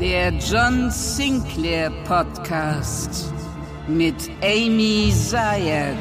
Der John Sinclair Podcast mit Amy Zayat.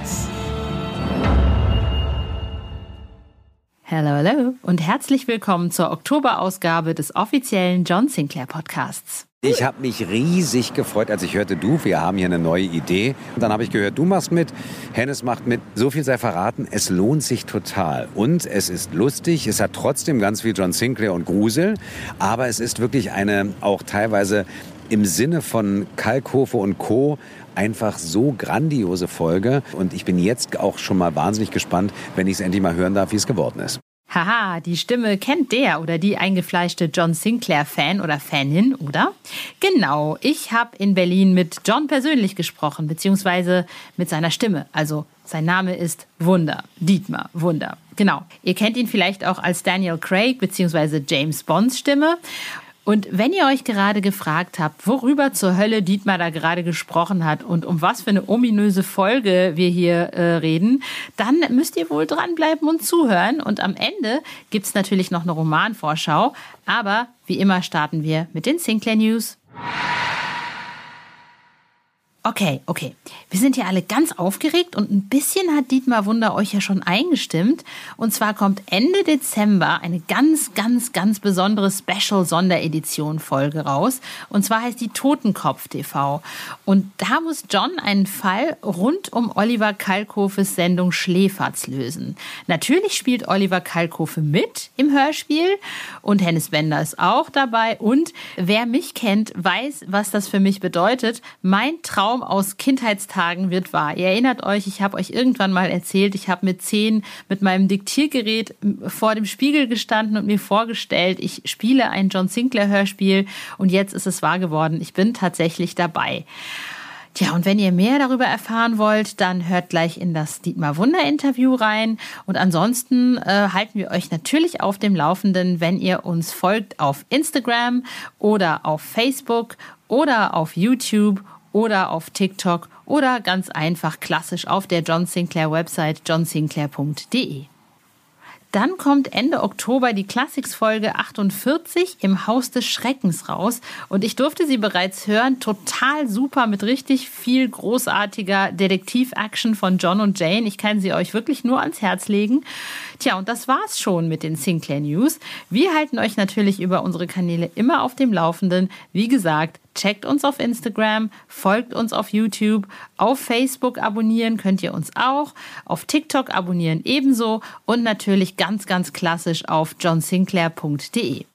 Hallo, hallo und herzlich willkommen zur Oktoberausgabe des offiziellen John Sinclair Podcasts. Ich habe mich riesig gefreut, als ich hörte, du, wir haben hier eine neue Idee. Und dann habe ich gehört, du machst mit, Hennes macht mit. So viel sei verraten, es lohnt sich total. Und es ist lustig, es hat trotzdem ganz viel John Sinclair und Grusel, aber es ist wirklich eine auch teilweise im Sinne von Kalkhofe und Co. einfach so grandiose Folge. Und ich bin jetzt auch schon mal wahnsinnig gespannt, wenn ich es endlich mal hören darf, wie es geworden ist. Haha, die Stimme kennt der oder die eingefleischte John Sinclair-Fan oder Fanin, oder? Genau, ich habe in Berlin mit John persönlich gesprochen, beziehungsweise mit seiner Stimme. Also sein Name ist Wunder, Dietmar Wunder. Genau, ihr kennt ihn vielleicht auch als Daniel Craig, beziehungsweise James Bonds Stimme. Und wenn ihr euch gerade gefragt habt, worüber zur Hölle Dietmar da gerade gesprochen hat und um was für eine ominöse Folge wir hier äh, reden, dann müsst ihr wohl dranbleiben und zuhören. Und am Ende gibt's natürlich noch eine Romanvorschau. Aber wie immer starten wir mit den Sinclair News. Okay, okay. Wir sind hier alle ganz aufgeregt und ein bisschen hat Dietmar Wunder euch ja schon eingestimmt. Und zwar kommt Ende Dezember eine ganz, ganz, ganz besondere Special-Sonderedition-Folge raus. Und zwar heißt die Totenkopf TV. Und da muss John einen Fall rund um Oliver Kalkofes Sendung Schläferz lösen. Natürlich spielt Oliver Kalkofe mit im Hörspiel und Hennes Bender ist auch dabei. Und wer mich kennt, weiß, was das für mich bedeutet. Mein Traum aus Kindheitstagen wird wahr. Ihr erinnert euch, ich habe euch irgendwann mal erzählt, ich habe mit zehn mit meinem Diktiergerät vor dem Spiegel gestanden und mir vorgestellt, ich spiele ein John Sinclair Hörspiel und jetzt ist es wahr geworden. Ich bin tatsächlich dabei. Tja, und wenn ihr mehr darüber erfahren wollt, dann hört gleich in das Dietmar Wunder Interview rein. Und ansonsten äh, halten wir euch natürlich auf dem Laufenden, wenn ihr uns folgt auf Instagram oder auf Facebook oder auf YouTube oder auf TikTok oder ganz einfach klassisch auf der John Sinclair Website johnsinclair.de. Dann kommt Ende Oktober die Classics-Folge 48 im Haus des Schreckens raus. Und ich durfte sie bereits hören. Total super mit richtig viel großartiger Detektiv-Action von John und Jane. Ich kann sie euch wirklich nur ans Herz legen. Tja, und das war's schon mit den Sinclair News. Wir halten euch natürlich über unsere Kanäle immer auf dem Laufenden. Wie gesagt, checkt uns auf Instagram, folgt uns auf YouTube, auf Facebook abonnieren könnt ihr uns auch, auf TikTok abonnieren ebenso und natürlich ganz, ganz klassisch auf johnsinclair.de.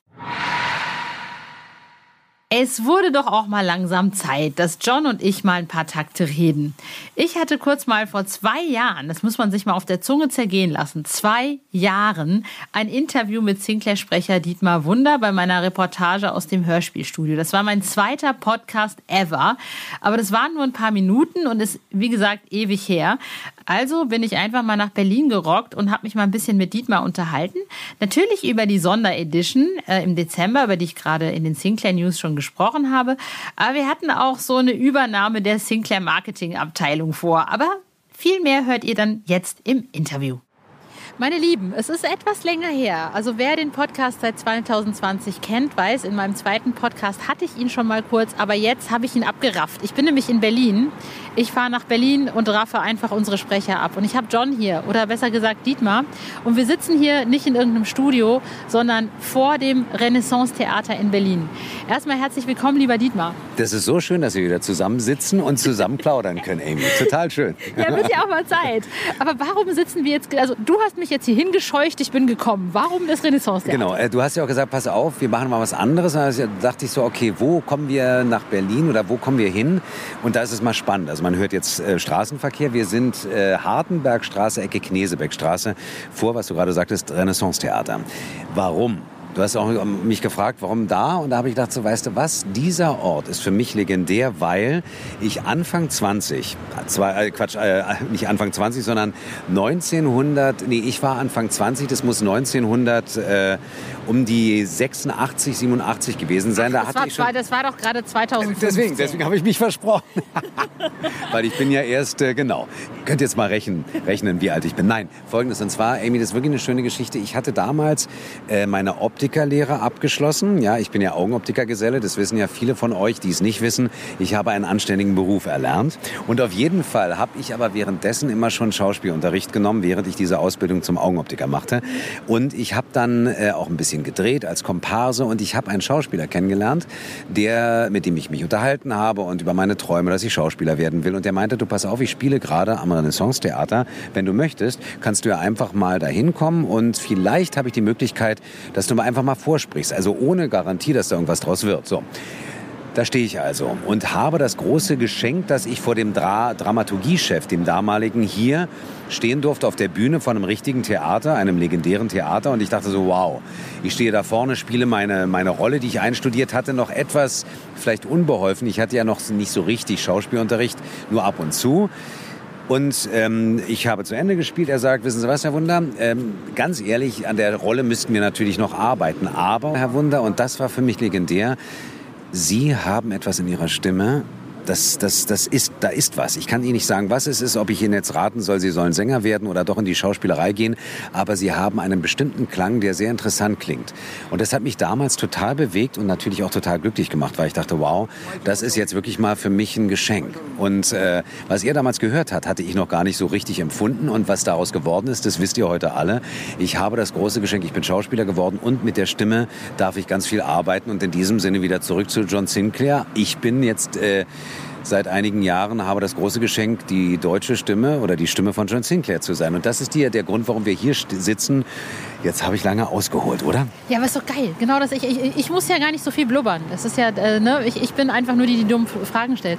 Es wurde doch auch mal langsam Zeit, dass John und ich mal ein paar Takte reden. Ich hatte kurz mal vor zwei Jahren, das muss man sich mal auf der Zunge zergehen lassen, zwei Jahren ein Interview mit Sinclair-Sprecher Dietmar Wunder bei meiner Reportage aus dem Hörspielstudio. Das war mein zweiter Podcast ever, aber das waren nur ein paar Minuten und ist, wie gesagt, ewig her. Also bin ich einfach mal nach Berlin gerockt und habe mich mal ein bisschen mit Dietmar unterhalten. Natürlich über die Sonderedition äh, im Dezember, über die ich gerade in den Sinclair News schon gesprochen habe. Aber wir hatten auch so eine Übernahme der Sinclair Marketing Abteilung vor. Aber viel mehr hört ihr dann jetzt im Interview. Meine Lieben, es ist etwas länger her. Also wer den Podcast seit 2020 kennt, weiß, in meinem zweiten Podcast hatte ich ihn schon mal kurz, aber jetzt habe ich ihn abgerafft. Ich bin nämlich in Berlin. Ich fahre nach Berlin und raffe einfach unsere Sprecher ab. Und ich habe John hier, oder besser gesagt Dietmar. Und wir sitzen hier nicht in irgendeinem Studio, sondern vor dem Renaissance Theater in Berlin. Erstmal herzlich willkommen, lieber Dietmar. Das ist so schön, dass wir wieder zusammensitzen und zusammen plaudern können, Amy. Total schön. Ja, wird ja auch mal Zeit. Aber warum sitzen wir jetzt, also du hast mich jetzt hier hingescheucht, ich bin gekommen. Warum das Renaissance-Theater? Genau, äh, du hast ja auch gesagt, pass auf, wir machen mal was anderes. Da dachte ich so, okay, wo kommen wir nach Berlin oder wo kommen wir hin? Und da ist es mal spannend. Also man hört jetzt äh, Straßenverkehr. Wir sind äh, Hartenbergstraße, Ecke Knesebeckstraße, vor, was du gerade sagtest, Renaissance-Theater. Warum? Du hast auch mich gefragt, warum da? Und da habe ich gedacht, so weißt du was, dieser Ort ist für mich legendär, weil ich Anfang 20, zwei, äh, Quatsch, äh, nicht Anfang 20, sondern 1900, nee, ich war Anfang 20, das muss 1900 äh, um die 86, 87 gewesen sein. Ach, da das, war ich schon, das war doch gerade 2015. Deswegen, deswegen habe ich mich versprochen. weil ich bin ja erst, äh, genau, ihr könnt jetzt mal rechnen, rechnen, wie alt ich bin. Nein, folgendes, und zwar, Amy, das ist wirklich eine schöne Geschichte. Ich hatte damals äh, meine Optik Optikerlehre abgeschlossen. Ja, ich bin ja Augenoptikergeselle. Das wissen ja viele von euch, die es nicht wissen. Ich habe einen anständigen Beruf erlernt. Und auf jeden Fall habe ich aber währenddessen immer schon Schauspielunterricht genommen, während ich diese Ausbildung zum Augenoptiker machte. Und ich habe dann äh, auch ein bisschen gedreht als Komparse und ich habe einen Schauspieler kennengelernt, der, mit dem ich mich unterhalten habe und über meine Träume, dass ich Schauspieler werden will. Und der meinte, du pass auf, ich spiele gerade am Renaissance-Theater. Wenn du möchtest, kannst du ja einfach mal dahin kommen und vielleicht habe ich die Möglichkeit, dass du mal einfach mal vorsprichst. Also ohne Garantie, dass da irgendwas draus wird. So. Da stehe ich also und habe das große Geschenk, dass ich vor dem Dra Dramaturgiechef, dem damaligen, hier stehen durfte auf der Bühne von einem richtigen Theater, einem legendären Theater. Und ich dachte so, wow, ich stehe da vorne, spiele meine, meine Rolle, die ich einstudiert hatte, noch etwas vielleicht unbeholfen. Ich hatte ja noch nicht so richtig Schauspielunterricht, nur ab und zu. Und ähm, ich habe zu Ende gespielt. Er sagt, wissen Sie was, Herr Wunder, ähm, ganz ehrlich, an der Rolle müssten wir natürlich noch arbeiten. Aber, Herr Wunder, und das war für mich legendär, Sie haben etwas in Ihrer Stimme, das, das, das ist, da ist was. Ich kann Ihnen nicht sagen, was es ist, ob ich Ihnen jetzt raten soll, Sie sollen Sänger werden oder doch in die Schauspielerei gehen, aber Sie haben einen bestimmten Klang, der sehr interessant klingt. Und das hat mich damals total bewegt und natürlich auch total glücklich gemacht, weil ich dachte, wow, das ist jetzt wirklich mal für mich ein Geschenk. Und äh, was er damals gehört hat, hatte ich noch gar nicht so richtig empfunden und was daraus geworden ist, das wisst ihr heute alle. Ich habe das große Geschenk, ich bin Schauspieler geworden und mit der Stimme darf ich ganz viel arbeiten und in diesem Sinne wieder zurück zu John Sinclair. Ich bin jetzt äh, seit einigen Jahren habe das große Geschenk, die deutsche Stimme oder die Stimme von John Sinclair zu sein. Und das ist die, der Grund, warum wir hier sitzen Jetzt habe ich lange ausgeholt, oder? Ja, aber ist doch geil. Genau das. Ich, ich, ich muss ja gar nicht so viel blubbern. Das ist ja, äh, ne? ich, ich bin einfach nur die, die dummen Fragen stellt.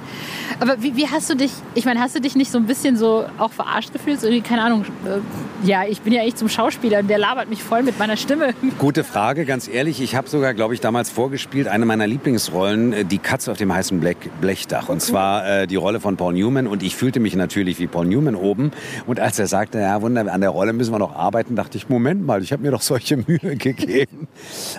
Aber wie, wie hast du dich, ich meine, hast du dich nicht so ein bisschen so auch verarscht gefühlt? So, keine Ahnung, äh, ja, ich bin ja echt zum Schauspieler und der labert mich voll mit meiner Stimme. Gute Frage, ganz ehrlich. Ich habe sogar, glaube ich, damals vorgespielt, eine meiner Lieblingsrollen, äh, die Katze auf dem heißen Blech, Blechdach. Und zwar äh, die Rolle von Paul Newman. Und ich fühlte mich natürlich wie Paul Newman oben. Und als er sagte, ja, Wunder, an der Rolle müssen wir noch arbeiten, dachte ich, Moment mal, ich habe mir doch solche Mühe gegeben.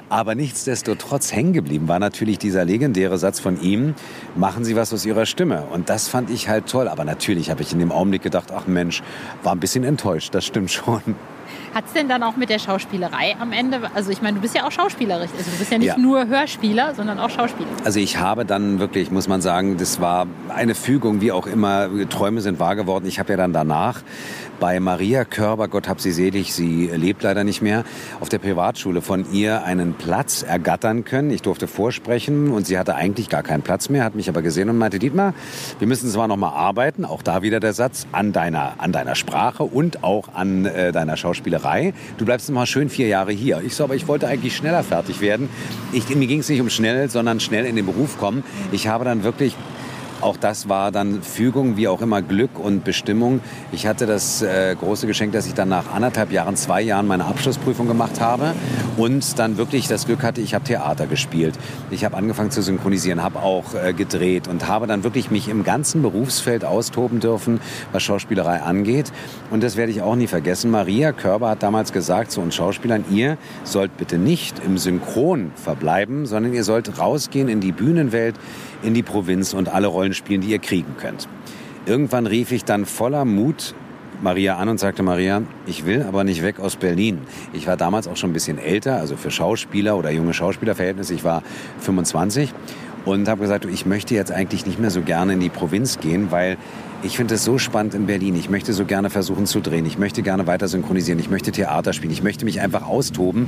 Aber nichtsdestotrotz hängen geblieben war natürlich dieser legendäre Satz von ihm, machen Sie was aus Ihrer Stimme. Und das fand ich halt toll. Aber natürlich habe ich in dem Augenblick gedacht, ach Mensch, war ein bisschen enttäuscht, das stimmt schon. Hat es denn dann auch mit der Schauspielerei am Ende, also ich meine, du bist ja auch Schauspielerisch, also du bist ja nicht ja. nur Hörspieler, sondern auch Schauspieler. Also ich habe dann wirklich, muss man sagen, das war eine Fügung, wie auch immer, Träume sind wahr geworden. Ich habe ja dann danach bei Maria Körber, Gott hab sie selig, sie lebt leider nicht mehr, auf der Privatschule von ihr einen Platz ergattern können. Ich durfte vorsprechen und sie hatte eigentlich gar keinen Platz mehr, hat mich aber gesehen und meinte, Dietmar, wir müssen zwar noch mal arbeiten, auch da wieder der Satz, an deiner, an deiner Sprache und auch an äh, deiner Schauspielerei. Du bleibst mal schön vier Jahre hier. Ich so, aber ich wollte eigentlich schneller fertig werden. Ich, mir ging es nicht um schnell, sondern schnell in den Beruf kommen. Ich habe dann wirklich auch das war dann Fügung, wie auch immer Glück und Bestimmung. Ich hatte das äh, große Geschenk, dass ich dann nach anderthalb Jahren, zwei Jahren meine Abschlussprüfung gemacht habe und dann wirklich das Glück hatte, ich habe Theater gespielt. Ich habe angefangen zu synchronisieren, habe auch äh, gedreht und habe dann wirklich mich im ganzen Berufsfeld austoben dürfen, was Schauspielerei angeht. Und das werde ich auch nie vergessen. Maria Körber hat damals gesagt zu uns Schauspielern, ihr sollt bitte nicht im Synchron verbleiben, sondern ihr sollt rausgehen in die Bühnenwelt, in die Provinz und alle Rollen spielen, die ihr kriegen könnt. Irgendwann rief ich dann voller Mut Maria an und sagte, Maria, ich will aber nicht weg aus Berlin. Ich war damals auch schon ein bisschen älter, also für Schauspieler oder junge Schauspielerverhältnisse. Ich war 25 und habe gesagt, ich möchte jetzt eigentlich nicht mehr so gerne in die Provinz gehen, weil ich finde es so spannend in Berlin. Ich möchte so gerne versuchen zu drehen. Ich möchte gerne weiter synchronisieren. Ich möchte Theater spielen. Ich möchte mich einfach austoben.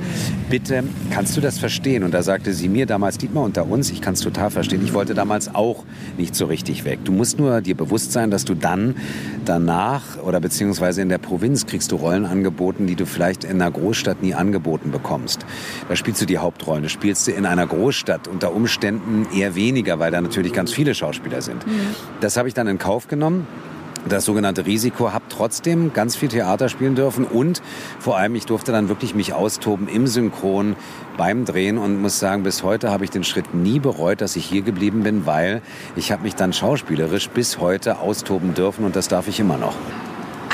Bitte, kannst du das verstehen? Und da sagte sie mir damals, Dietmar, unter uns, ich kann es total verstehen. Ich wollte damals auch nicht so richtig weg. Du musst nur dir bewusst sein, dass du dann danach oder beziehungsweise in der Provinz kriegst du Rollen angeboten, die du vielleicht in einer Großstadt nie angeboten bekommst. Da spielst du die Hauptrollen. Das spielst du in einer Großstadt unter Umständen eher weniger, weil da natürlich ganz viele Schauspieler sind. Mhm. Das habe ich dann in Kauf genommen das sogenannte Risiko, habe trotzdem ganz viel Theater spielen dürfen und vor allem ich durfte dann wirklich mich austoben im Synchron beim Drehen und muss sagen, bis heute habe ich den Schritt nie bereut, dass ich hier geblieben bin, weil ich habe mich dann schauspielerisch bis heute austoben dürfen und das darf ich immer noch.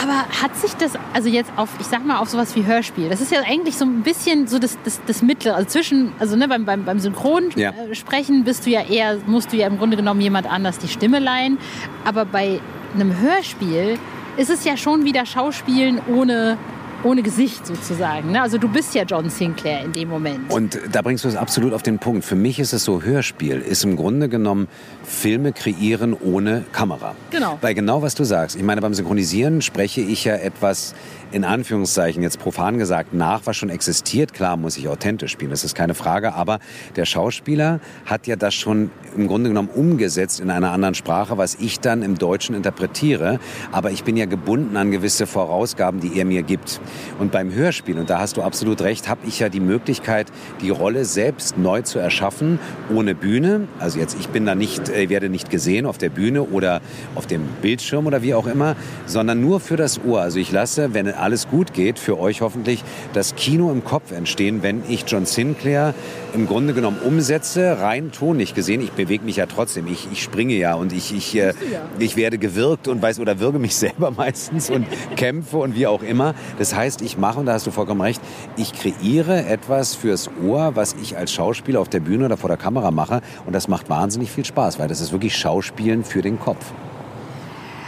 Aber hat sich das, also jetzt auf, ich sag mal, auf sowas wie Hörspiel, das ist ja eigentlich so ein bisschen so das, das, das Mittlere, also zwischen, also ne, beim, beim, beim Synchronsprechen ja. bist du ja eher, musst du ja im Grunde genommen jemand anders die Stimme leihen, aber bei einem Hörspiel ist es ja schon wieder Schauspielen ohne ohne Gesicht sozusagen. Ne? Also du bist ja John Sinclair in dem Moment. Und da bringst du es absolut auf den Punkt. Für mich ist es so, Hörspiel ist im Grunde genommen Filme kreieren ohne Kamera. Genau. Weil genau was du sagst. Ich meine, beim Synchronisieren spreche ich ja etwas in Anführungszeichen jetzt profan gesagt nach, was schon existiert. Klar muss ich authentisch spielen, das ist keine Frage, aber der Schauspieler hat ja das schon im Grunde genommen umgesetzt in einer anderen Sprache, was ich dann im Deutschen interpretiere. Aber ich bin ja gebunden an gewisse Vorausgaben, die er mir gibt. Und beim Hörspiel, und da hast du absolut recht, habe ich ja die Möglichkeit, die Rolle selbst neu zu erschaffen, ohne Bühne. Also jetzt, ich bin da nicht, äh, werde nicht gesehen auf der Bühne oder auf dem Bildschirm oder wie auch immer, sondern nur für das Ohr. Also ich lasse, wenn alles gut geht, für euch hoffentlich das Kino im Kopf entstehen, wenn ich John Sinclair im Grunde genommen umsetze, rein tonlich gesehen. Ich bewege mich ja trotzdem, ich, ich springe ja und ich, ich, äh, ich werde gewirkt und weiß oder würge mich selber meistens und kämpfe und wie auch immer. Das heißt, ich mache, und da hast du vollkommen recht, ich kreiere etwas fürs Ohr, was ich als Schauspieler auf der Bühne oder vor der Kamera mache und das macht wahnsinnig viel Spaß, weil das ist wirklich Schauspielen für den Kopf.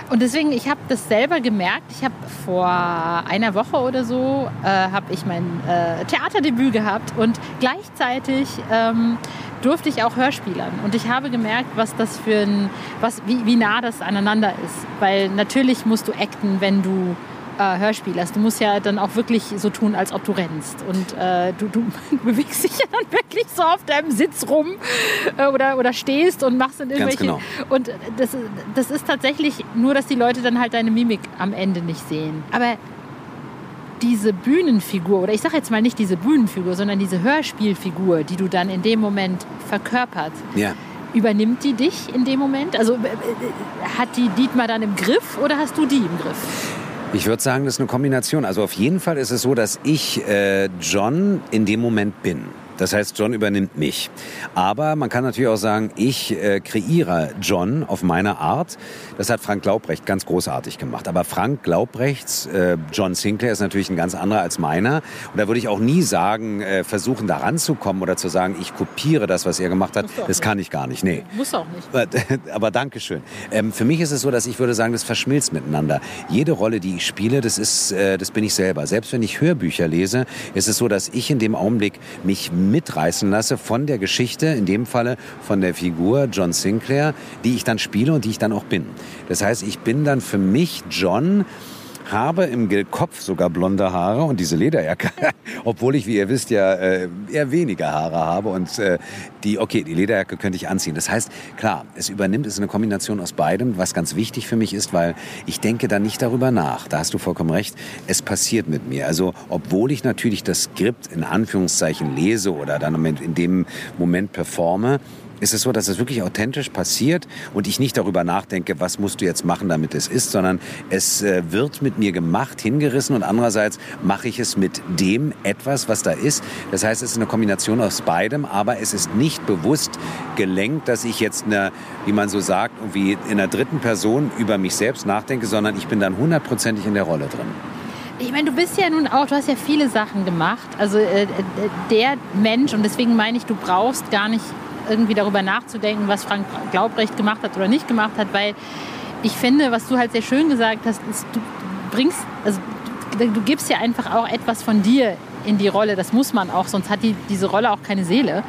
Und deswegen, ich habe das selber gemerkt. Ich habe vor einer Woche oder so äh, habe ich mein äh, Theaterdebüt gehabt und gleichzeitig ähm, durfte ich auch Hörspielern. Und ich habe gemerkt, was das für ein, was, wie, wie nah das aneinander ist. Weil natürlich musst du acten, wenn du äh, Hörspiel hast. Du musst ja dann auch wirklich so tun, als ob du rennst. Und äh, du, du, bewegst dich ja dann wirklich so auf deinem Sitz rum äh, oder, oder stehst und machst dann irgendwelche. Genau. Und das, das ist tatsächlich nur, dass die Leute dann halt deine Mimik am Ende nicht sehen. Aber diese Bühnenfigur, oder ich sage jetzt mal nicht diese Bühnenfigur, sondern diese Hörspielfigur, die du dann in dem Moment verkörpert. Ja. Übernimmt die dich in dem Moment? Also äh, äh, hat die Dietmar dann im Griff oder hast du die im Griff? Ich würde sagen, das ist eine Kombination. Also auf jeden Fall ist es so, dass ich äh, John in dem Moment bin. Das heißt, John übernimmt mich. Aber man kann natürlich auch sagen, ich äh, kreiere John auf meine Art. Das hat Frank Glaubrecht ganz großartig gemacht. Aber Frank Glaubrechts äh, John Sinclair ist natürlich ein ganz anderer als meiner. Und da würde ich auch nie sagen, äh, versuchen da ranzukommen oder zu sagen, ich kopiere das, was er gemacht hat. Das kann ich gar nicht. Nee. Muss auch nicht. Aber Dankeschön. Ähm, für mich ist es so, dass ich würde sagen, das verschmilzt miteinander. Jede Rolle, die ich spiele, das ist, äh, das bin ich selber. Selbst wenn ich Hörbücher lese, ist es so, dass ich in dem Augenblick mich mitreißen lasse von der Geschichte, in dem Falle von der Figur John Sinclair, die ich dann spiele und die ich dann auch bin. Das heißt, ich bin dann für mich John, habe im Kopf sogar blonde Haare und diese Lederjacke, obwohl ich, wie ihr wisst, ja äh, eher weniger Haare habe und äh, die, okay, die Lederjacke könnte ich anziehen. Das heißt, klar, es übernimmt, es ist eine Kombination aus beidem, was ganz wichtig für mich ist, weil ich denke da nicht darüber nach. Da hast du vollkommen recht. Es passiert mit mir. Also, obwohl ich natürlich das Skript in Anführungszeichen lese oder dann in dem Moment performe, ist es so, dass es wirklich authentisch passiert und ich nicht darüber nachdenke, was musst du jetzt machen, damit es ist, sondern es äh, wird mit mir gemacht, hingerissen und andererseits mache ich es mit dem etwas, was da ist. Das heißt, es ist eine Kombination aus beidem, aber es ist nicht bewusst gelenkt, dass ich jetzt eine, wie man so sagt, irgendwie in der dritten Person über mich selbst nachdenke, sondern ich bin dann hundertprozentig in der Rolle drin. Ich meine, du bist ja nun auch, du hast ja viele Sachen gemacht. Also äh, äh der Mensch, und deswegen meine ich, du brauchst gar nicht irgendwie darüber nachzudenken, was Frank Glaubrecht gemacht hat oder nicht gemacht hat, weil ich finde, was du halt sehr schön gesagt hast, ist, du bringst, also du gibst ja einfach auch etwas von dir in die Rolle. Das muss man auch, sonst hat die, diese Rolle auch keine Seele.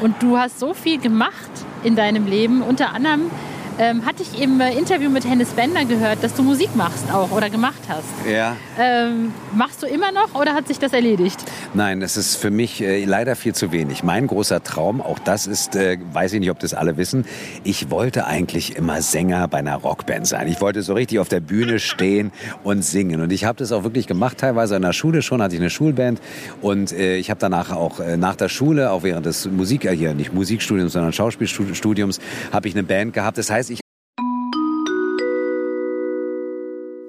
Und du hast so viel gemacht in deinem Leben, unter anderem ähm, hatte ich im Interview mit Hennes Bender gehört, dass du Musik machst auch oder gemacht hast. Ja. Ähm, machst du immer noch oder hat sich das erledigt? Nein, das ist für mich äh, leider viel zu wenig. Mein großer Traum, auch das ist, äh, weiß ich nicht, ob das alle wissen, ich wollte eigentlich immer Sänger bei einer Rockband sein. Ich wollte so richtig auf der Bühne stehen und singen. Und ich habe das auch wirklich gemacht, teilweise in der Schule schon, hatte ich eine Schulband. Und äh, ich habe danach auch äh, nach der Schule, auch während des Musik, äh, hier nicht Musikstudiums, sondern Schauspielstudiums, habe ich eine Band gehabt. Das heißt,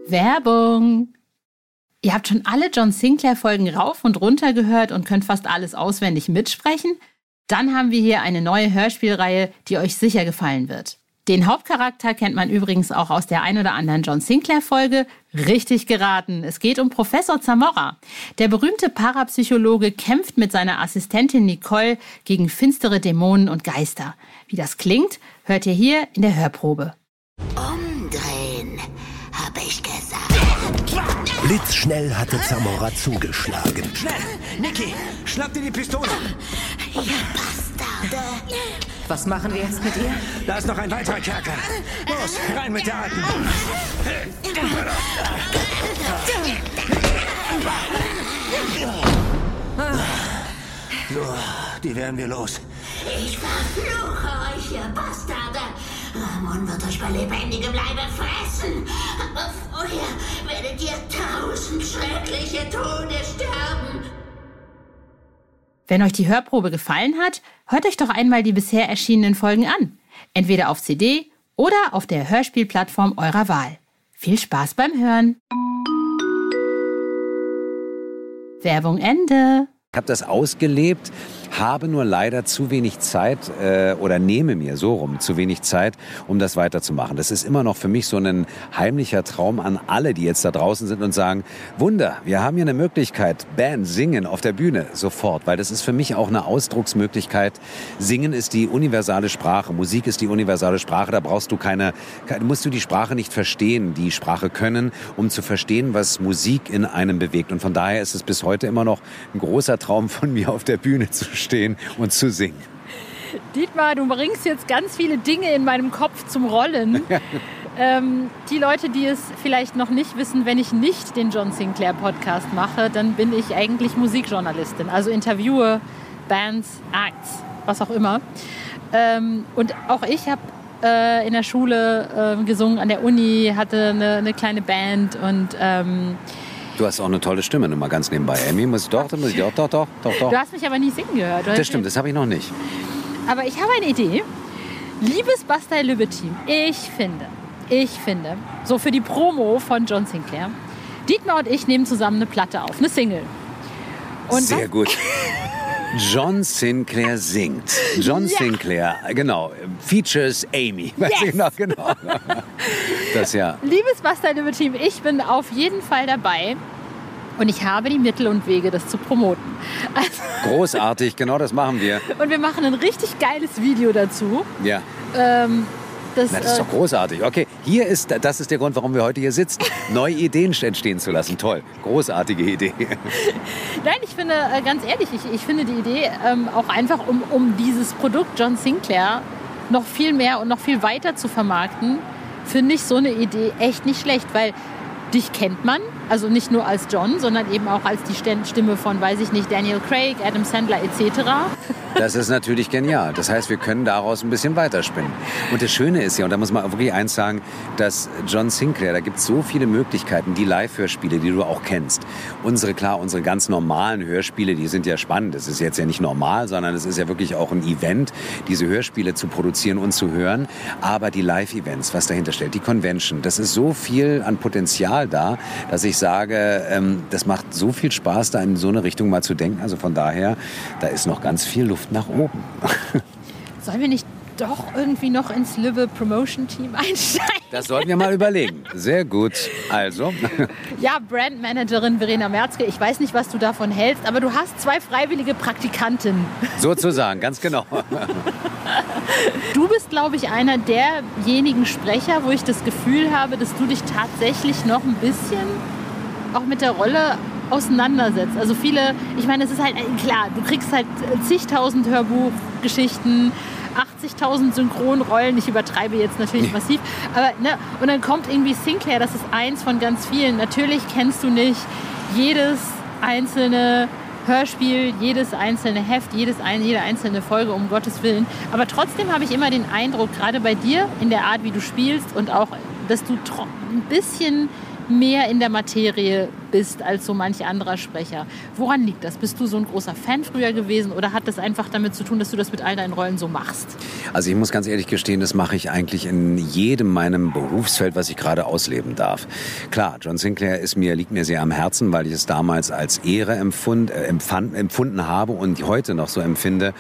Werbung. Ihr habt schon alle John Sinclair-Folgen rauf und runter gehört und könnt fast alles auswendig mitsprechen? Dann haben wir hier eine neue Hörspielreihe, die euch sicher gefallen wird. Den Hauptcharakter kennt man übrigens auch aus der ein oder anderen John Sinclair-Folge. Richtig geraten. Es geht um Professor Zamora. Der berühmte Parapsychologe kämpft mit seiner Assistentin Nicole gegen finstere Dämonen und Geister. Wie das klingt, hört ihr hier in der Hörprobe. Umdrehen, Blitzschnell hatte Zamora zugeschlagen. Schnell! Niki, schnapp dir die Pistole! Ihr Bastarde. Was machen wir jetzt mit ihr? Da ist noch ein weiterer Kerker. Los, rein mit der Alten! So, die werden wir los. Ich verfluche euch, ihr Bastarde. Ramon wird euch bei lebendigem Leibe fressen. Aber vorher werdet ihr tausend schreckliche Tode sterben. Wenn euch die Hörprobe gefallen hat, hört euch doch einmal die bisher erschienenen Folgen an. Entweder auf CD oder auf der Hörspielplattform eurer Wahl. Viel Spaß beim Hören. Werbung Ende. Ich habe das ausgelebt, habe nur leider zu wenig Zeit äh, oder nehme mir so rum zu wenig Zeit, um das weiterzumachen. Das ist immer noch für mich so ein heimlicher Traum an alle, die jetzt da draußen sind und sagen, Wunder, wir haben hier eine Möglichkeit, Band, singen auf der Bühne sofort, weil das ist für mich auch eine Ausdrucksmöglichkeit. Singen ist die universale Sprache, Musik ist die universale Sprache, da brauchst du keine, musst du die Sprache nicht verstehen, die Sprache können, um zu verstehen, was Musik in einem bewegt. Und von daher ist es bis heute immer noch ein großer Traum von mir, auf der Bühne zu stehen und zu singen. Dietmar, du bringst jetzt ganz viele Dinge in meinem Kopf zum Rollen. ähm, die Leute, die es vielleicht noch nicht wissen, wenn ich nicht den John Sinclair Podcast mache, dann bin ich eigentlich Musikjournalistin. Also interviewe Bands, Acts, was auch immer. Ähm, und auch ich habe äh, in der Schule äh, gesungen, an der Uni, hatte eine, eine kleine Band und ähm, Du hast auch eine tolle Stimme, nur mal ganz nebenbei. Amy, muss ich doch, muss ich doch, doch, doch, doch, doch. du hast mich aber nie singen gehört. Oder? Das stimmt, das habe ich noch nicht. Aber ich habe eine Idee. Liebes Bastei Lübbe Team, ich finde, ich finde, so für die Promo von John Sinclair, Dietmar und ich nehmen zusammen eine Platte auf, eine Single. Und Sehr was- gut. John Sinclair singt. John Ja. Sinclair, genau. Features Amy. Weiß ich noch, genau. Das ja. Liebes Bastei Lübbe Team, ich bin auf jeden Fall dabei. Und ich habe die Mittel und Wege, das zu promoten. Also, Großartig, genau das machen wir. und wir machen ein richtig geiles Video dazu. Ja. Ähm, das, Na, das ist äh, doch großartig. Okay, hier ist, das ist der Grund, warum wir heute hier sitzen. Neue Ideen entstehen zu lassen. Toll. Großartige Idee. Nein, ich finde, äh, ganz ehrlich, ich, ich finde die Idee ähm, auch einfach, um, um dieses Produkt John Sinclair noch viel mehr und noch viel weiter zu vermarkten, finde ich so eine Idee echt nicht schlecht, weil dich kennt man, also nicht nur als John, sondern eben auch als die Stimme von, weiß ich nicht, Daniel Craig, Adam Sandler etc. Das ist natürlich genial. Das heißt, wir können daraus ein bisschen weiterspinnen. Und das Schöne ist ja, und da muss man wirklich eins sagen, dass John Sinclair, da gibt es so viele Möglichkeiten, die Live-Hörspiele, die du auch kennst. Unsere, klar, unsere ganz normalen Hörspiele, die sind ja spannend. Das ist jetzt ja nicht normal, sondern es ist ja wirklich auch ein Event, diese Hörspiele zu produzieren und zu hören. Aber die Live-Events, was dahinter steht, die Convention, das ist so viel an Potenzial da, dass ich sage, ähm, das macht so viel Spaß, da in so eine Richtung mal zu denken. Also von daher, da ist noch ganz viel Luft nach oben. Sollen wir nicht doch irgendwie noch ins Lübbe Promotion Team einsteigen? Das sollten wir mal überlegen. Sehr gut. Also, Ja, Brandmanagerin Verena Merzke, ich weiß nicht, was du davon hältst, aber du hast zwei freiwillige Praktikanten. sozusagen, ganz genau. Du bist, glaube ich, einer derjenigen Sprecher, wo ich das Gefühl habe, dass du dich tatsächlich noch ein bisschen auch mit der Rolle auseinandersetzt. Also viele, ich meine, es ist halt äh, klar, du kriegst halt zigtausend Hörbuchgeschichten, 80.000 Synchronrollen. Ich übertreibe jetzt natürlich massiv. Aber, ne? Und dann kommt irgendwie Sinclair, das ist eins von ganz vielen. Natürlich kennst du nicht jedes einzelne Hörspiel, jedes einzelne Heft, jedes, jede einzelne Folge, um Gottes Willen. Aber trotzdem habe ich immer den Eindruck, gerade bei dir, in der Art, wie du spielst und auch, dass du ein bisschen mehr in der Materie bist als so manch anderer Sprecher. Woran liegt das? Bist du so ein großer Fan früher gewesen oder hat das einfach damit zu tun, dass du das mit all deinen Rollen so machst? Also ich muss ganz ehrlich gestehen, das mache ich eigentlich in jedem meinem Berufsfeld, was ich gerade ausleben darf. Klar, John Sinclair ist mir, liegt mir sehr am Herzen, weil ich es damals als Ehre empfund, äh, empfand, empfunden habe und heute noch so empfinde,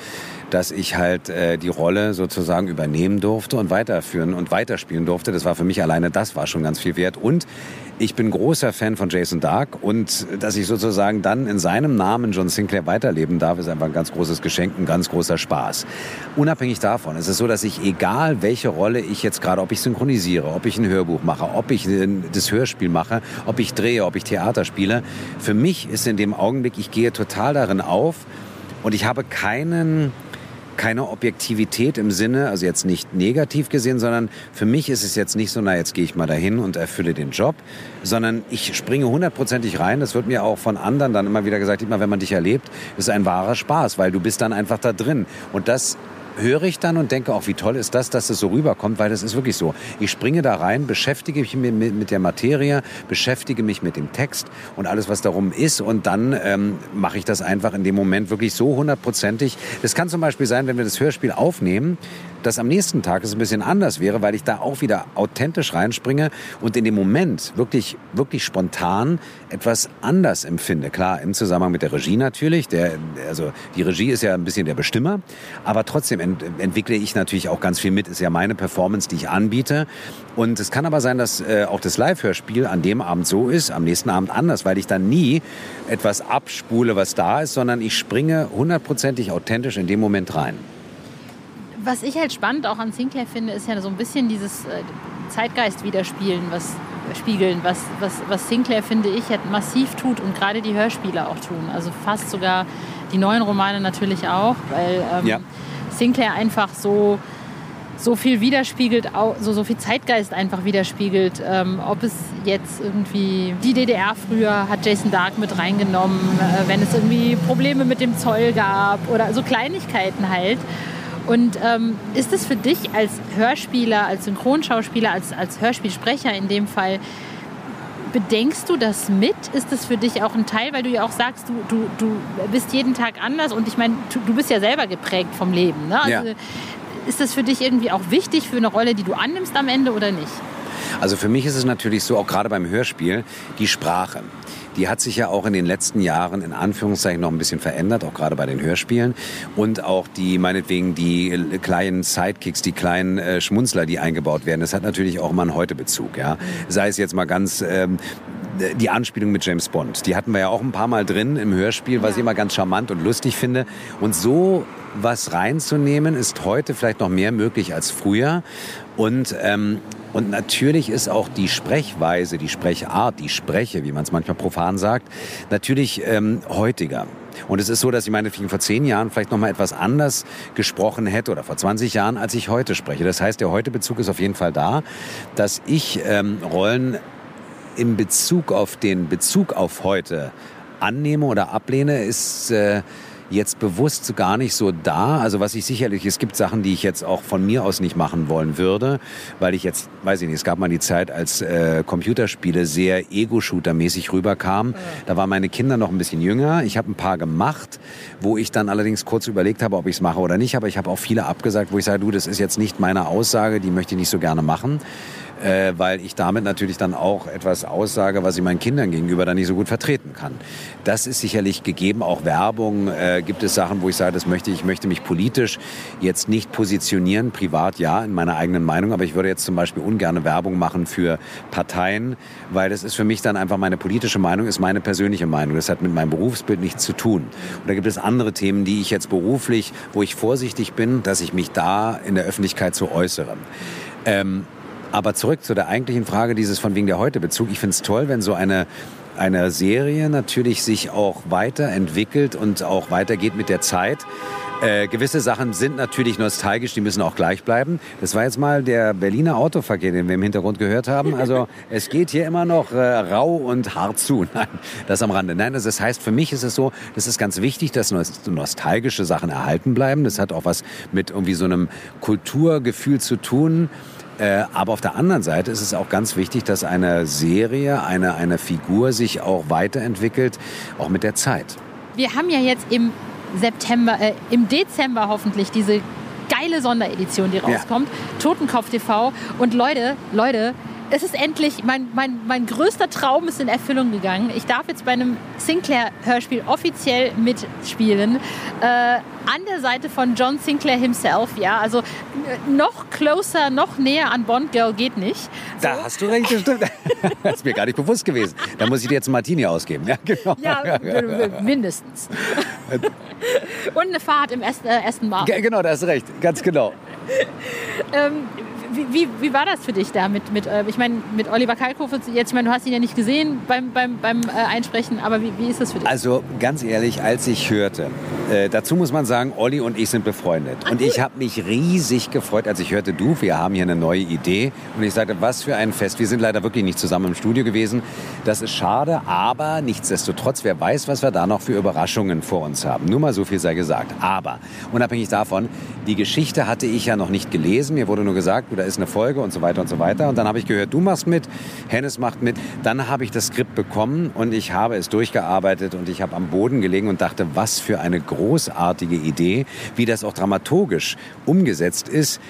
dass ich halt äh, die Rolle sozusagen übernehmen durfte und weiterführen und weiterspielen durfte. Das war für mich alleine, das war schon ganz viel wert. Und ich bin großer Fan von Jason Dark und dass ich sozusagen dann in seinem Namen John Sinclair weiterleben darf, ist einfach ein ganz großes Geschenk, ein ganz großer Spaß. Unabhängig davon ist es so, dass ich, egal welche Rolle ich jetzt gerade, ob ich synchronisiere, ob ich ein Hörbuch mache, ob ich das Hörspiel mache, ob ich drehe, ob ich Theater spiele, für mich ist in dem Augenblick, ich gehe total darin auf und ich habe keinen keine Objektivität im Sinne, also jetzt nicht negativ gesehen, sondern für mich ist es jetzt nicht so, na jetzt gehe ich mal dahin und erfülle den Job, sondern ich springe hundertprozentig rein. Das wird mir auch von anderen dann immer wieder gesagt, immer wenn man dich erlebt, ist ein wahrer Spaß, weil du bist dann einfach da drin. Und das höre ich dann und denke auch, wie toll ist das, dass es so rüberkommt, weil das ist wirklich so. Ich springe da rein, beschäftige mich mit, der Materie, beschäftige mich mit dem Text und alles, was darum ist und dann ähm, mache ich das einfach in dem Moment wirklich so hundertprozentig. Das kann zum Beispiel sein, wenn wir das Hörspiel aufnehmen, dass am nächsten Tag es ein bisschen anders wäre, weil ich da auch wieder authentisch reinspringe und in dem Moment wirklich, wirklich spontan etwas anders empfinde. Klar, im Zusammenhang mit der Regie natürlich. Der, also die Regie ist ja ein bisschen der Bestimmer, aber trotzdem ent entwickle ich natürlich auch ganz viel mit. Ist ja meine Performance, die ich anbiete. Und es kann aber sein, dass äh, auch das Live-Hörspiel an dem Abend so ist, am nächsten Abend anders, weil ich dann nie etwas abspule, was da ist, sondern ich springe hundertprozentig authentisch in dem Moment rein was ich halt spannend auch an Sinclair finde, ist ja so ein bisschen dieses äh, Zeitgeist widerspiegeln, was spiegeln, was, was, was Sinclair, finde ich, halt massiv tut und gerade die Hörspiele auch tun. Also fast sogar die neuen Romane natürlich auch, weil ähm, ja. Sinclair einfach so, so viel widerspiegelt, so, so viel Zeitgeist einfach widerspiegelt. Ähm, ob es jetzt irgendwie die DDR früher hat Jason Dark mit reingenommen, äh, wenn es irgendwie Probleme mit dem Zoll gab oder so Kleinigkeiten halt. Und ähm, ist es für dich als Hörspieler, als Synchronschauspieler, als, als Hörspielsprecher in dem Fall, bedenkst du das mit? Ist das für dich auch ein Teil, weil du ja auch sagst, du, du, du bist jeden Tag anders und ich meine, du, du bist ja selber geprägt vom Leben. Ne? Also, ja. Ist das für dich irgendwie auch wichtig für eine Rolle, die du annimmst am Ende oder nicht? Also für mich ist es natürlich so, auch gerade beim Hörspiel, die Sprache die hat sich ja auch in den letzten Jahren in Anführungszeichen noch ein bisschen verändert, auch gerade bei den Hörspielen. Und auch die, meinetwegen, die kleinen Sidekicks, die kleinen äh, Schmunzler, die eingebaut werden, das hat natürlich auch immer einen Heute-Bezug. Ja? Sei es jetzt mal ganz ähm, die Anspielung mit James Bond. Die hatten wir ja auch ein paar Mal drin im Hörspiel, was ich immer ganz charmant und lustig finde. Und so was reinzunehmen, ist heute vielleicht noch mehr möglich als früher. Und ähm, und natürlich ist auch die Sprechweise, die Sprechart, die Spreche, wie man es manchmal profan sagt, natürlich ähm, heutiger. Und es ist so, dass ich meinetwegen vor zehn Jahren vielleicht noch mal etwas anders gesprochen hätte oder vor 20 Jahren, als ich heute spreche. Das heißt, der Heute-Bezug ist auf jeden Fall da, dass ich ähm, Rollen in Bezug auf den Bezug auf heute annehme oder ablehne, ist äh, jetzt bewusst gar nicht so da. Also was ich sicherlich, es gibt Sachen, die ich jetzt auch von mir aus nicht machen wollen würde, weil ich jetzt, weiß ich nicht, es gab mal die Zeit, als äh, Computerspiele sehr Ego-Shooter-mäßig rüberkamen. Da waren meine Kinder noch ein bisschen jünger. Ich habe ein paar gemacht, wo ich dann allerdings kurz überlegt habe, ob ich es mache oder nicht. Aber ich habe auch viele abgesagt, wo ich sage, du, das ist jetzt nicht meine Aussage, die möchte ich nicht so gerne machen äh, weil ich damit natürlich dann auch etwas aussage, was ich meinen Kindern gegenüber dann nicht so gut vertreten kann. Das ist sicherlich gegeben. Auch Werbung äh, gibt es Sachen, wo ich sage, das möchte ich, möchte mich politisch jetzt nicht positionieren, privat ja, in meiner eigenen Meinung, aber ich würde jetzt zum Beispiel ungern Werbung machen für Parteien, weil das ist für mich dann einfach meine politische Meinung, ist meine persönliche Meinung. Das hat mit meinem Berufsbild nichts zu tun. Und da gibt es andere Themen, die ich jetzt beruflich, wo ich vorsichtig bin, dass ich mich da in der Öffentlichkeit so äußere. Ähm, aber zurück zu der eigentlichen Frage dieses von wegen der Heute-Bezug. Ich finde es toll, wenn so eine eine Serie natürlich sich auch weiterentwickelt und auch weitergeht mit der Zeit. Äh, gewisse Sachen sind natürlich nostalgisch, die müssen auch gleich bleiben. Das war jetzt mal der Berliner Autoverkehr, den wir im Hintergrund gehört haben. Also es geht hier immer noch äh, rau und hart zu. Nein, das am Rande. Nein, das heißt, für mich ist es so, das ist ganz wichtig, dass nostalgische Sachen erhalten bleiben. Das hat auch was mit irgendwie so einem Kulturgefühl zu tun. Äh, aber auf der anderen Seite ist es auch ganz wichtig, dass eine Serie, eine, eine Figur sich auch weiterentwickelt, auch mit der Zeit. Wir haben ja jetzt im September, äh, im Dezember hoffentlich diese geile Sonderedition, die rauskommt. Ja. Totenkopf TV. Und Leute, Leute, es ist endlich, mein, mein, mein größter Traum ist in Erfüllung gegangen. Ich darf jetzt bei einem Sinclair-Hörspiel offiziell mitspielen. Äh, an der Seite von John Sinclair himself, ja. Also noch closer, noch näher an Bond Girl geht nicht. So. Da hast du recht, das stimmt. das ist mir gar nicht bewusst gewesen. Da muss ich dir jetzt Martini ausgeben. Ja, genau. Ja, mindestens. Und eine Fahrt im Aston Martin. Genau, da hast du recht. Ganz genau. ähm, wie, wie, wie, war das für dich da mit, mit äh, ich meine, mit Oliver Kalkofe jetzt, ich meine, du hast ihn ja nicht gesehen beim, beim, beim äh, Einsprechen, aber wie, wie ist das für dich? Also ganz ehrlich, als ich hörte, äh, dazu muss man sagen, Olli und ich sind befreundet. Ach, und ich habe mich riesig gefreut, als ich hörte, du, wir haben hier eine neue Idee. Und ich sagte, was für ein Fest. Wir sind leider wirklich nicht zusammen im Studio gewesen. Das ist schade, aber nichtsdestotrotz, wer weiß, was wir da noch für Überraschungen vor uns haben. Nur mal so viel sei gesagt. Aber unabhängig davon, die Geschichte hatte ich ja noch nicht gelesen. Mir wurde nur gesagt, da ist eine Folge und so weiter und so weiter. Und dann habe ich gehört, du machst mit, Hennes macht mit. Dann habe ich das Skript bekommen und ich habe es durchgearbeitet und ich habe am Boden gelegen und dachte, was für eine großartige Idee, wie das auch dramaturgisch umgesetzt ist.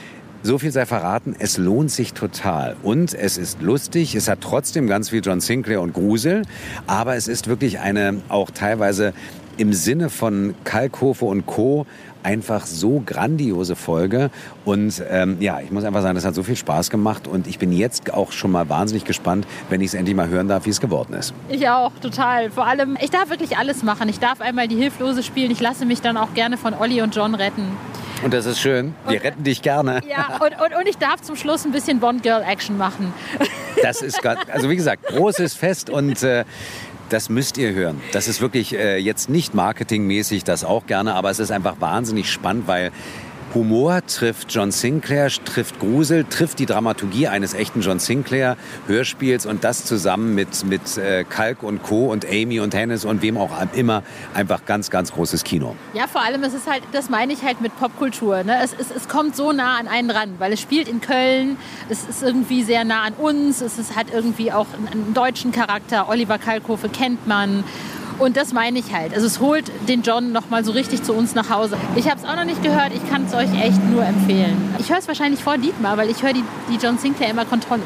So viel sei verraten, es lohnt sich total. Und es ist lustig, es hat trotzdem ganz viel John Sinclair und Grusel, aber es ist wirklich eine auch teilweise im Sinne von Kalkhofe und Co einfach so grandiose Folge. Und ähm, ja, ich muss einfach sagen, das hat so viel Spaß gemacht. Und ich bin jetzt auch schon mal wahnsinnig gespannt, wenn ich es endlich mal hören darf, wie es geworden ist. Ich auch, total. Vor allem, ich darf wirklich alles machen. Ich darf einmal die Hilflose spielen. Ich lasse mich dann auch gerne von Olli und John retten. Und das ist schön. Wir und, retten dich gerne. Ja, und, und, und ich darf zum Schluss ein bisschen Bond-Girl-Action machen. Das ist, also wie gesagt, großes Fest und äh, das müsst ihr hören. Das ist wirklich äh, jetzt nicht marketingmäßig, das auch gerne, aber es ist einfach wahnsinnig spannend, weil Humor trifft John Sinclair, trifft Grusel, trifft die Dramaturgie eines echten John Sinclair Hörspiels und das zusammen mit, mit äh, Kalk und Co. und Amy und Hennes und wem auch immer einfach ganz, ganz großes Kino. Ja, vor allem, es ist halt, das meine ich halt mit Popkultur. Ne? Es, es, es kommt so nah an einen ran, weil es spielt in Köln, es ist irgendwie sehr nah an uns, es ist, hat irgendwie auch einen, einen deutschen Charakter. Oliver Kalkofe kennt man. Und das meine ich halt. Also es holt den John noch mal so richtig zu uns nach Hause. Ich habe es auch noch nicht gehört. Ich kann es euch echt nur empfehlen. Ich höre es wahrscheinlich vor Dietmar, weil ich höre die, die John Sinclair immer Kontrolle.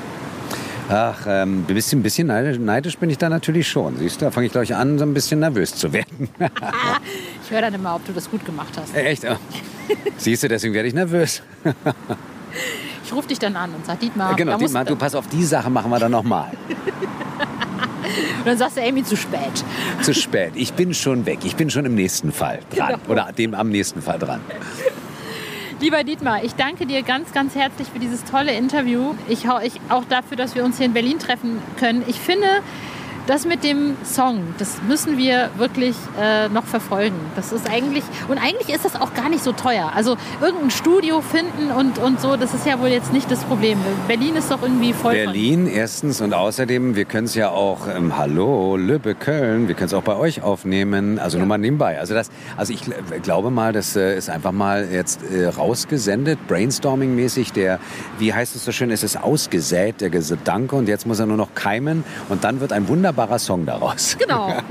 Ach, ähm, ein bisschen, ein bisschen neidisch bin ich da natürlich schon. Siehst du, da fange ich gleich an, so ein bisschen nervös zu werden. ich höre dann immer, ob du das gut gemacht hast. Äh, echt? Siehst du, deswegen werde ich nervös. ich rufe dich dann an und sage, Dietmar, genau, Dietmar, du pass auf, die Sache machen wir dann nochmal. Und dann sagst du, Amy, zu spät. Zu spät. Ich bin schon weg. Ich bin schon im nächsten Fall dran. Genau. Oder dem am nächsten Fall dran. Lieber Dietmar, ich danke dir ganz, ganz herzlich für dieses tolle Interview. Ich, ich auch dafür, dass wir uns hier in Berlin treffen können. Ich finde, das mit dem Song, das müssen wir wirklich äh, noch verfolgen. Das ist eigentlich, und eigentlich ist das auch gar nicht so teuer. Also irgendein Studio finden und, und so, das ist ja wohl jetzt nicht das Problem. Berlin ist doch irgendwie voll. Berlin erstens und außerdem, wir können es ja auch, ähm, hallo, Lübbe, Köln, wir können es auch bei euch aufnehmen, also ja. nur mal nebenbei. Also, das, also ich glaube mal, das äh, ist einfach mal jetzt äh, rausgesendet, brainstorming-mäßig, der, wie heißt es so schön, es ist ausgesät, der Gedanke und jetzt muss er nur noch keimen und dann wird ein Wunder wunderbarer Song daraus. Genau.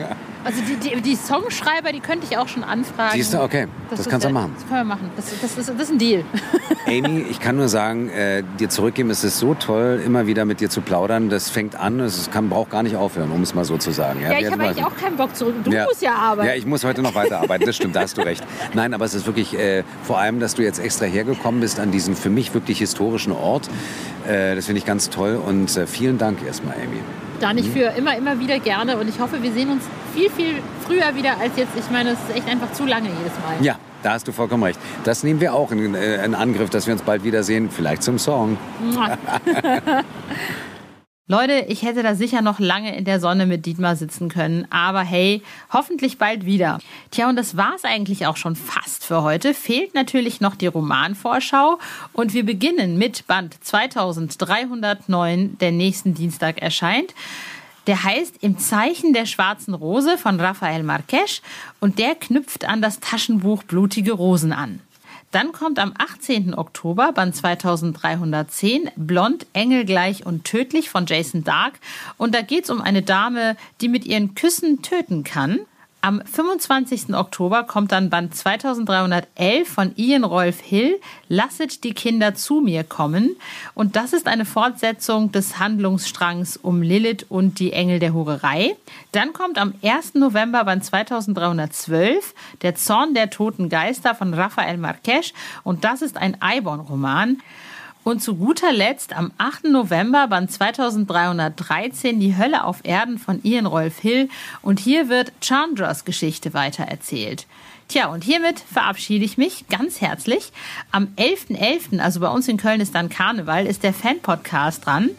Also die, die, die Songschreiber, die könnte ich auch schon anfragen. Siehst du, okay, das, das kannst du machen. Das können wir machen. Das, das, das, das ist ein Deal. Amy, ich kann nur sagen, äh, dir zurückgeben, es ist so toll, immer wieder mit dir zu plaudern. Das fängt an, es kann, braucht gar nicht aufhören, um es mal so zu sagen. Ja, ja ich habe eigentlich auch keinen Bock zurück. Du ja. musst ja arbeiten. Ja, ich muss heute noch weiterarbeiten, das stimmt, da hast du recht. Nein, aber es ist wirklich, äh, vor allem, dass du jetzt extra hergekommen bist an diesen für mich wirklich historischen Ort. Äh, das finde ich ganz toll und äh, vielen Dank erstmal, Amy da nicht mhm. für immer, immer wieder gerne. Und ich hoffe, wir sehen uns viel, viel früher wieder als jetzt. Ich meine, es ist echt einfach zu lange jedes Mal. Ja, da hast du vollkommen recht. Das nehmen wir auch in, äh, in Angriff, dass wir uns bald wiedersehen. Vielleicht zum Song. Leute, ich hätte da sicher noch lange in der Sonne mit Dietmar sitzen können, aber hey, hoffentlich bald wieder. Tja, und das war's eigentlich auch schon fast für heute. Fehlt natürlich noch die Romanvorschau und wir beginnen mit Band 2309, der nächsten Dienstag erscheint. Der heißt Im Zeichen der schwarzen Rose von Rafael Marques und der knüpft an das Taschenbuch Blutige Rosen an. Dann kommt am 18. Oktober, Band 2310, Blond, Engelgleich und Tödlich von Jason Dark. Und da geht es um eine Dame, die mit ihren Küssen töten kann. Am 25. Oktober kommt dann Band 2311 von Ian Rolf Hill, Lasset die Kinder zu mir kommen. Und das ist eine Fortsetzung des Handlungsstrangs um Lilith und die Engel der Hurerei. Dann kommt am 1. November Band 2312 Der Zorn der toten Geister von Rafael Marques. Und das ist ein Eibon-Roman. Und zu guter Letzt am 8. November Band 2313 Die Hölle auf Erden von Ian Rolf Hill und hier wird Chandras Geschichte weitererzählt. Tja, und hiermit verabschiede ich mich ganz herzlich. Am 11.11., .11., also bei uns in Köln ist dann Karneval, ist der Fan-Podcast dran.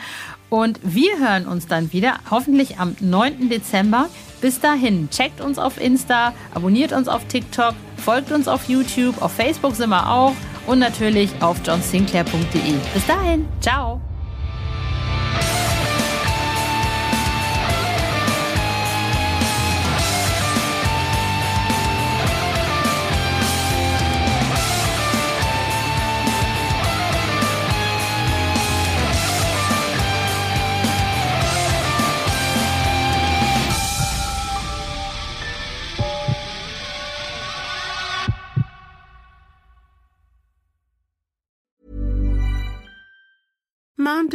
Und wir hören uns dann wieder, hoffentlich am 9. Dezember. Bis dahin, checkt uns auf Insta, abonniert uns auf TikTok, folgt uns auf YouTube, auf Facebook sind wir auch und natürlich auf johnsinclair.de. Bis dahin, ciao!